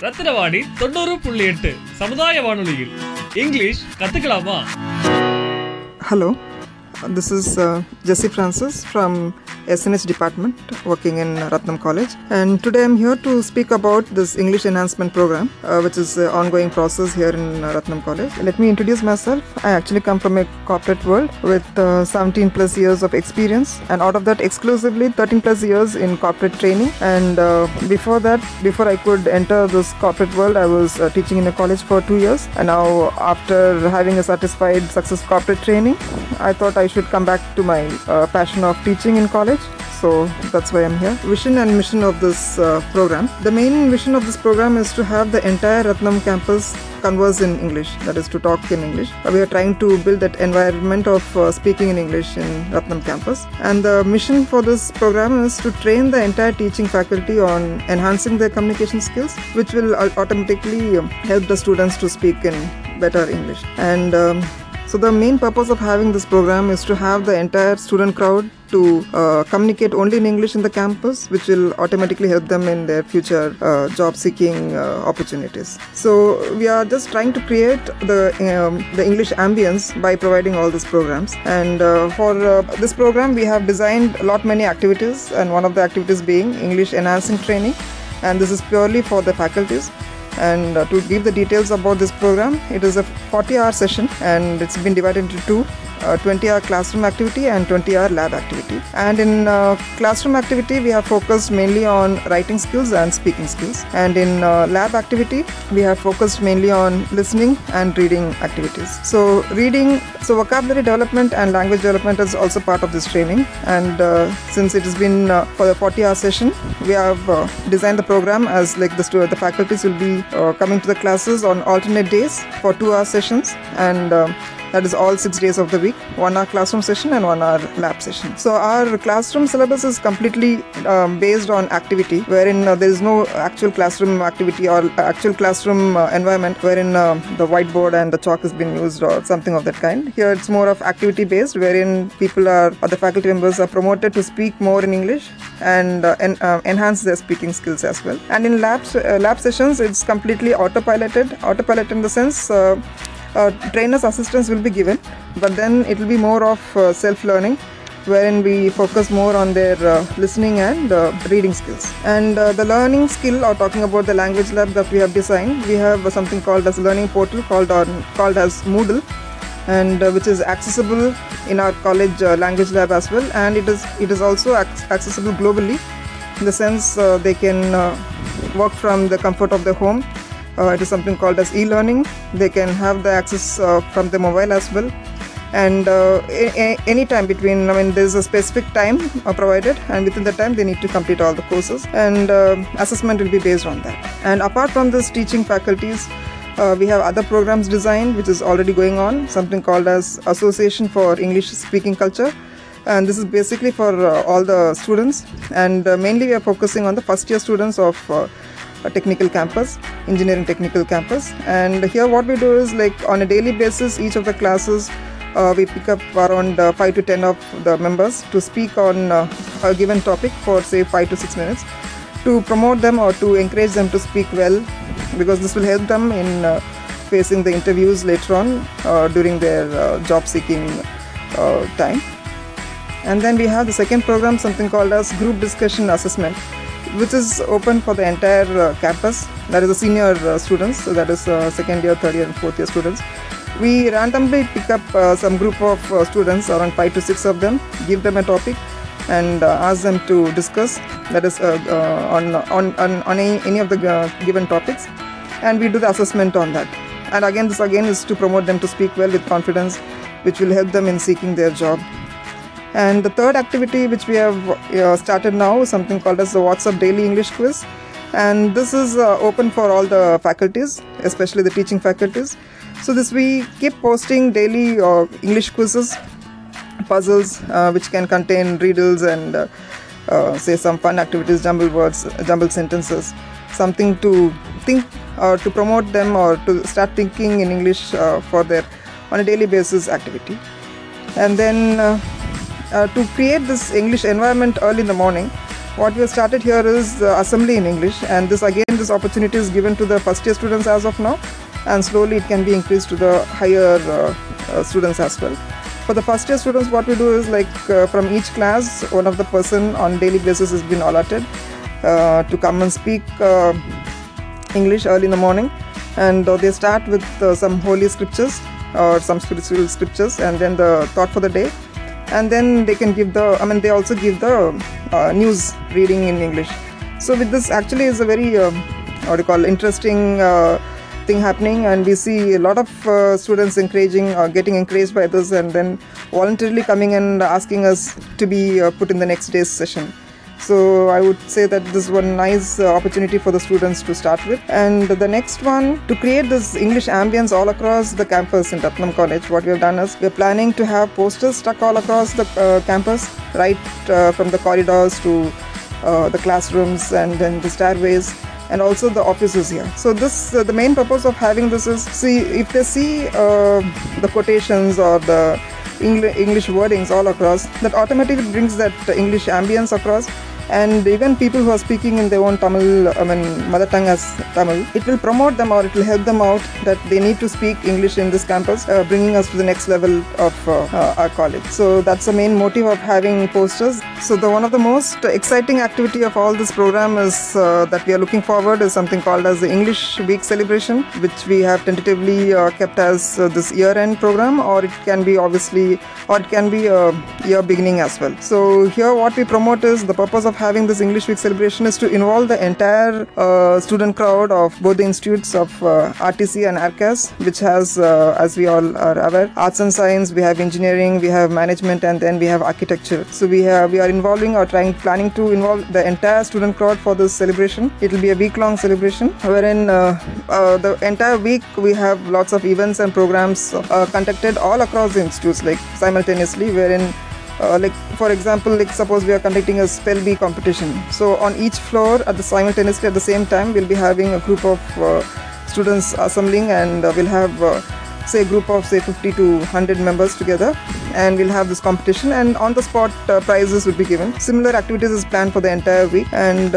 ரத்தினவாணி தொண்ணூறு புள்ளி எட்டு சமுதாய வானொலியில். English கத்துக்கலாமா? Hello. This is uh, Jessie Francis from SNH department working in Ratnam College and today I'm here to speak about this English enhancement program uh, which is an ongoing process here in uh, Ratnam College. Let me introduce myself. I actually come from a corporate world with uh, 17 plus years of experience and out of that exclusively 13 plus years in corporate training and uh, before that before I could enter this corporate world I was uh, teaching in a college for 2 years and now after having a satisfied success corporate training I thought I should come back to my uh, passion of teaching in college so that's why I'm here. Vision and mission of this uh, program. The main vision of this program is to have the entire Ratnam campus converse in English, that is to talk in English. We are trying to build that environment of uh, speaking in English in Ratnam campus. And the mission for this program is to train the entire teaching faculty on enhancing their communication skills, which will automatically um, help the students to speak in better English. And um, so the main purpose of having this program is to have the entire student crowd to uh, communicate only in English in the campus, which will automatically help them in their future uh, job seeking uh, opportunities. So we are just trying to create the um, the English ambience by providing all these programs. And uh, for uh, this program, we have designed a lot many activities, and one of the activities being English enhancing training, and this is purely for the faculties. And uh, to give the details about this program, it is a 40 hour session and it's been divided into two. Uh, 20 hour classroom activity and 20 hour lab activity. And in uh, classroom activity, we have focused mainly on writing skills and speaking skills. And in uh, lab activity, we have focused mainly on listening and reading activities. So, reading, so vocabulary development and language development is also part of this training. And uh, since it has been uh, for the 40 hour session, we have uh, designed the program as like the, the faculties will be uh, coming to the classes on alternate days for two hour sessions. And um that is all six days of the week. One hour classroom session and one hour lab session. So our classroom syllabus is completely um, based on activity wherein uh, there is no actual classroom activity or actual classroom uh, environment wherein uh, the whiteboard and the chalk has been used or something of that kind. Here it's more of activity based wherein people are or the faculty members are promoted to speak more in english and uh, en- uh, enhance their speaking skills as well. And in labs uh, lab sessions it's completely autopiloted. Autopilot in the sense uh, trainer's assistance will be given, but then it will be more of uh, self learning. Wherein we focus more on their uh, listening and uh, reading skills. And uh, the learning skill, or talking about the language lab that we have designed, we have uh, something called as learning portal called on called as Moodle, and which is accessible in our college language lab as well. And it is it is also ac- accessible globally, in the sense they can work from the comfort of their home uh, it is something called as e-learning. They can have the access uh, from the mobile as well. And uh, a- a- any time between, I mean, there's a specific time uh, provided, and within the time they need to complete all the courses, and uh, assessment will be based on that. And apart from this, teaching faculties, uh, we have other programs designed, which is already going on. Something called as Association for English Speaking Culture, and this is basically for all the students. And mainly, we are focusing on the first year students of. A technical campus, engineering technical campus. And here, what we do is like on a daily basis, each of the classes uh, we pick up around uh, 5 to 10 of the members to speak on uh, a given topic for say 5 to 6 minutes to promote them or to encourage them to speak well because this will help them in uh, facing the interviews later on uh, during their uh, job seeking time. And then we have the second program, something called as group discussion assessment, which is open for the entire uh, campus. That is the senior uh, students, so that is uh, second year, third year, and fourth year students. We randomly pick up uh, some group of uh, students, around five to six of them, give them a topic, and uh, ask them to discuss. That is on on on, on any, any of the given topics, and we do the assessment on that. And again, this again is to promote them to speak well with confidence, which will help them in seeking their job. And the third activity which we have uh, started now is something called as the WhatsApp Daily English Quiz. And this is uh, open for all the faculties, especially the teaching faculties. So this we keep posting daily uh, English quizzes, puzzles uh, which can contain riddles and uh, uh, say some fun activities, jumbled words, jumbled sentences, something to think or to promote them or to start thinking in English for their on a daily basis activity. And then uh, to create this English environment early in the morning, What we have started here is uh, assembly in English, and this again, this opportunity is given to the first year students as of now, and slowly it can be increased to the higher uh, uh, students as well. For the first year students, what we do is like uh, from each class, one of the person on daily basis has been allotted uh, to come and speak English early in the morning, and they start with some holy scriptures or some spiritual scriptures, and then the thought for the day, and then they can give the. I mean, they also give the uh, news reading in English. So with this, actually, is a very uh, what do you call interesting. Uh, thing happening and we see a lot of uh, students encouraging uh, getting encouraged by this and then voluntarily coming and asking us to be uh, put in the next day's session so i would say that this is one nice uh, opportunity for the students to start with and the next one to create this english ambience all across the campus in ratnam college what we have done is we're planning to have posters stuck all across the uh, campus right uh, from the corridors to uh, the classrooms and then the stairways and also the offices here. So this uh, the main purpose of having this is see if they see uh, the quotations or the Engli- English wordings all across, that automatically brings that English ambience across. And even people who are speaking in their own Tamil, I mean mother tongue as Tamil, it will promote them or it will help them out that they need to speak English in this campus, uh, bringing us to the next level of uh, uh, our college. So that's the main motive of having posters. So the one of the most exciting activity of all this program is uh, that we are looking forward is something called as the English Week celebration, which we have tentatively uh, kept as uh, this year-end program, or it can be obviously, or it can be a year beginning as well. So here, what we promote is the purpose of having this English Week celebration is to involve the entire uh, student crowd of both the institutes of uh, RTC and RCAS, which has, uh, as we all are aware, arts and science, we have engineering, we have management, and then we have architecture. So we have we are involving or trying planning to involve the entire student crowd for this celebration. It will be a week-long celebration, wherein uh, uh, the entire week we have lots of events and programs uh, conducted all across the institutes, like simultaneously, wherein uh, like for example like suppose we are conducting a spell bee competition. So on each floor at the simultaneously at the same time we'll be having a group of uh, students assembling and uh, we'll have uh, say a group of say 50 to 100 members together. And we'll have this competition and on the spot uh, prizes will be given. Similar activities is planned for the entire week. And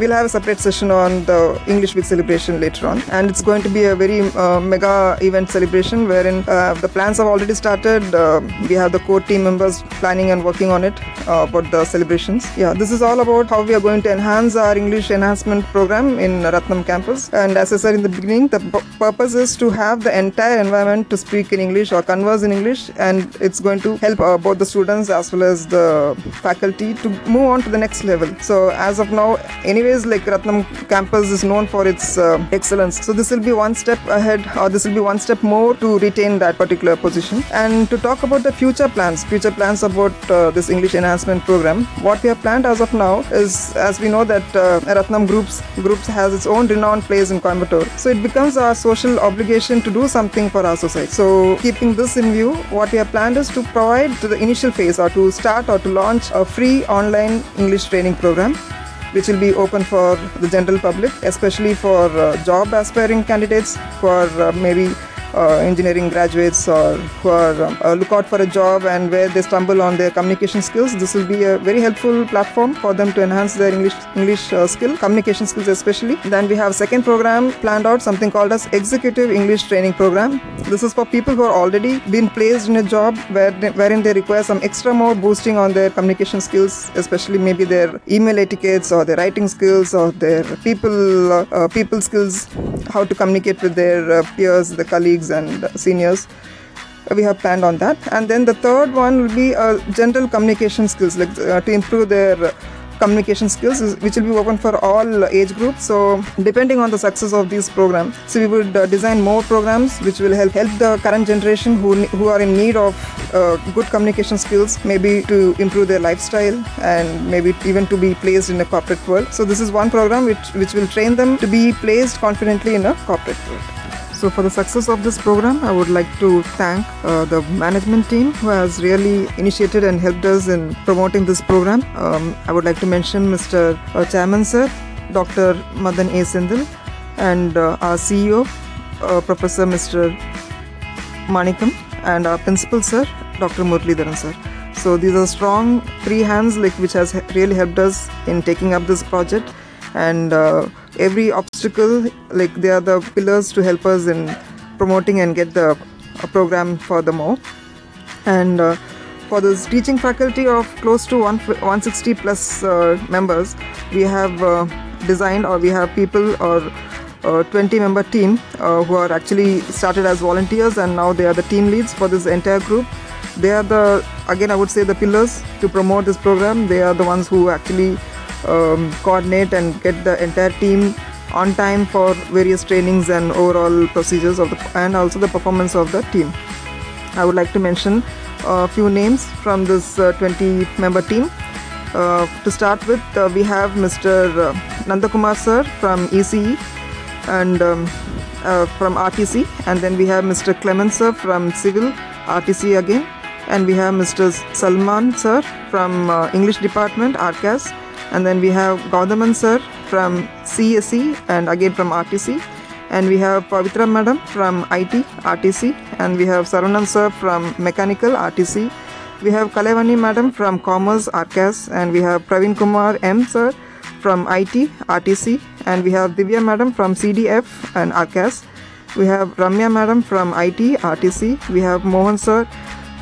we'll have a separate session on the english week celebration later on. And it's going to be a very uh, mega event celebration wherein uh, the plans have already started. Uh, we have the core team members planning and working on it uh, about the celebrations. Yeah this is all about how we are going to enhance our english enhancement program in ratnam campus. And as i said in the beginning the purpose is to have the entire environment to speak in english or converse in english. And it's going to help uh, both the students as well as the faculty to move on to the next level. So as of now anyways like ratnam campus is known for its uh, excellence. So this will be one step ahead or this will be one step more to retain that particular position. And to talk about the future plans future plans about uh, this english enhancement program what we have planned as of now is as we know that uh, ratnam groups groups has its own renowned place in coimbatore. So it becomes our social obligation to do something for our society. So keeping this in view what we have planned is to provide to the initial phase or to start or to launch a free online english training program which will be open for the general public, especially for uh, job aspiring candidates are uh, maybe engineering graduates or who are um, uh, look out for a job and where they stumble on their communication skills. This will be a very helpful platform for them to enhance their English English uh, skill, communication skills especially. Then we have second program planned out something called as Executive English Training Program. This is for people who are already been placed in a job where they, wherein they require some extra more boosting on their communication skills, especially maybe their email etiquettes or their writing skills or their people uh, uh, people skills, how to communicate with their uh, peers, the colleagues and seniors. We have planned on that. And then the third one will be uh, general communication skills like uh, to improve their communication skills which will be open for all age groups. So depending on the success of this program so we would uh, design more programs which will help help the current generation who who are in need of uh, good communication skills maybe to improve their lifestyle and maybe even to be placed in a corporate world. So this is one program which which will train them to be placed confidently in a corporate world so, for the success of this program, I would like to thank uh, the management team who has really initiated and helped us in promoting this program. Um, I would like to mention Mr. uh, Chairman Sir, Dr. Madan A. Sendhil, and uh, our CEO, uh, Professor Mr. Manikam, and our Principal Sir, Dr. Muralidharan Sir. So these are strong three hands like which has really helped us in taking up this project and uh, every obstacle like they are the pillars to help us in promoting and get the uh, program furthermore. And uh, for this teaching faculty of close to one, 160 plus uh, members we have uh, designed or we have people or uh, 20 member team uh, who are actually started as volunteers and now they are the team leads for this entire group. They are the again i would say the pillars to promote this program. They are the ones who actually um, coordinate and get the entire team on time for various trainings and overall procedures of the and also the performance of the team I would like to mention a few names from this 20 member team. Uh, to start with, uh, we have Mr. Uh, Nandakumar sir from ECE and um, uh, from RTC, and then we have Mr. Clement sir from Civil RTC again, and we have Mr. Salman sir from uh, English Department RCAS, and then we have Gaudaman sir from CSE and again from RTC and we have Pavitra madam from IT RTC and we have Saranam sir from Mechanical RTC. We have Kalevani madam from Commerce RCAS and we have Praveen Kumar M sir from IT RTC and we have Divya madam from CDF and RCAS. We have Ramya madam from IT RTC. We have Mohan sir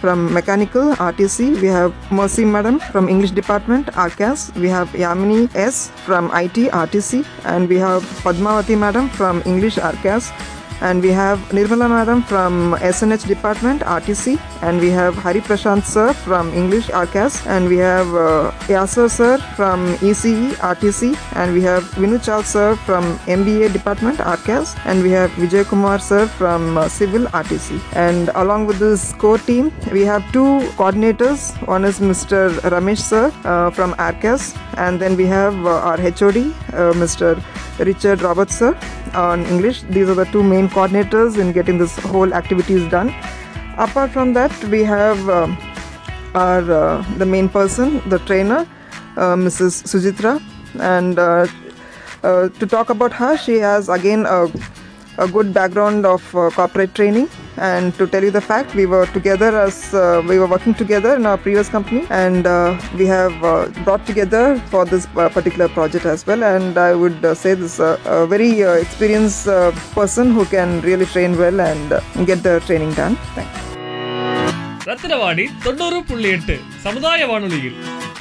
from Mechanical RTC. We have Mercy Madam from English Department RCAS. We have Yamini S from IT RTC. And we have Padmavati Madam from English RCAS. And we have Nirmala Madam from SNH Department RTC. And we have Hari Prashant Sir from English RCAS. And we have uh, Yasser Sir from ECE RTC. And we have Vinu Chal Sir from MBA Department RCAS. And we have Vijay Kumar Sir from uh, Civil RTC. And along with this core team, we have two coordinators. One is Mr. Ramesh Sir uh, from RCAS. And then we have uh, our HOD, uh, Mr. Richard Roberts Sir on English. These are the two main coordinators in getting this whole activities done. Apart from that, we have um our uh, the main person, the trainer, uh, Mrs. Sujitra, and uh, uh, to talk about her, she has again a, a good background of uh, corporate training And to tell you the fact, we were together as uh, we were working together in our previous company, and uh, we have uh, brought together for this uh, particular project as well. And I would uh, say this uh, a very uh, experienced uh, person who can really train well and uh, get the training done. Thank you. Rathinavani தொண்ணூறு புள்ளி எட்டு சமுதாய வானொலியில்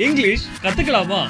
English கத்துக்கலாமா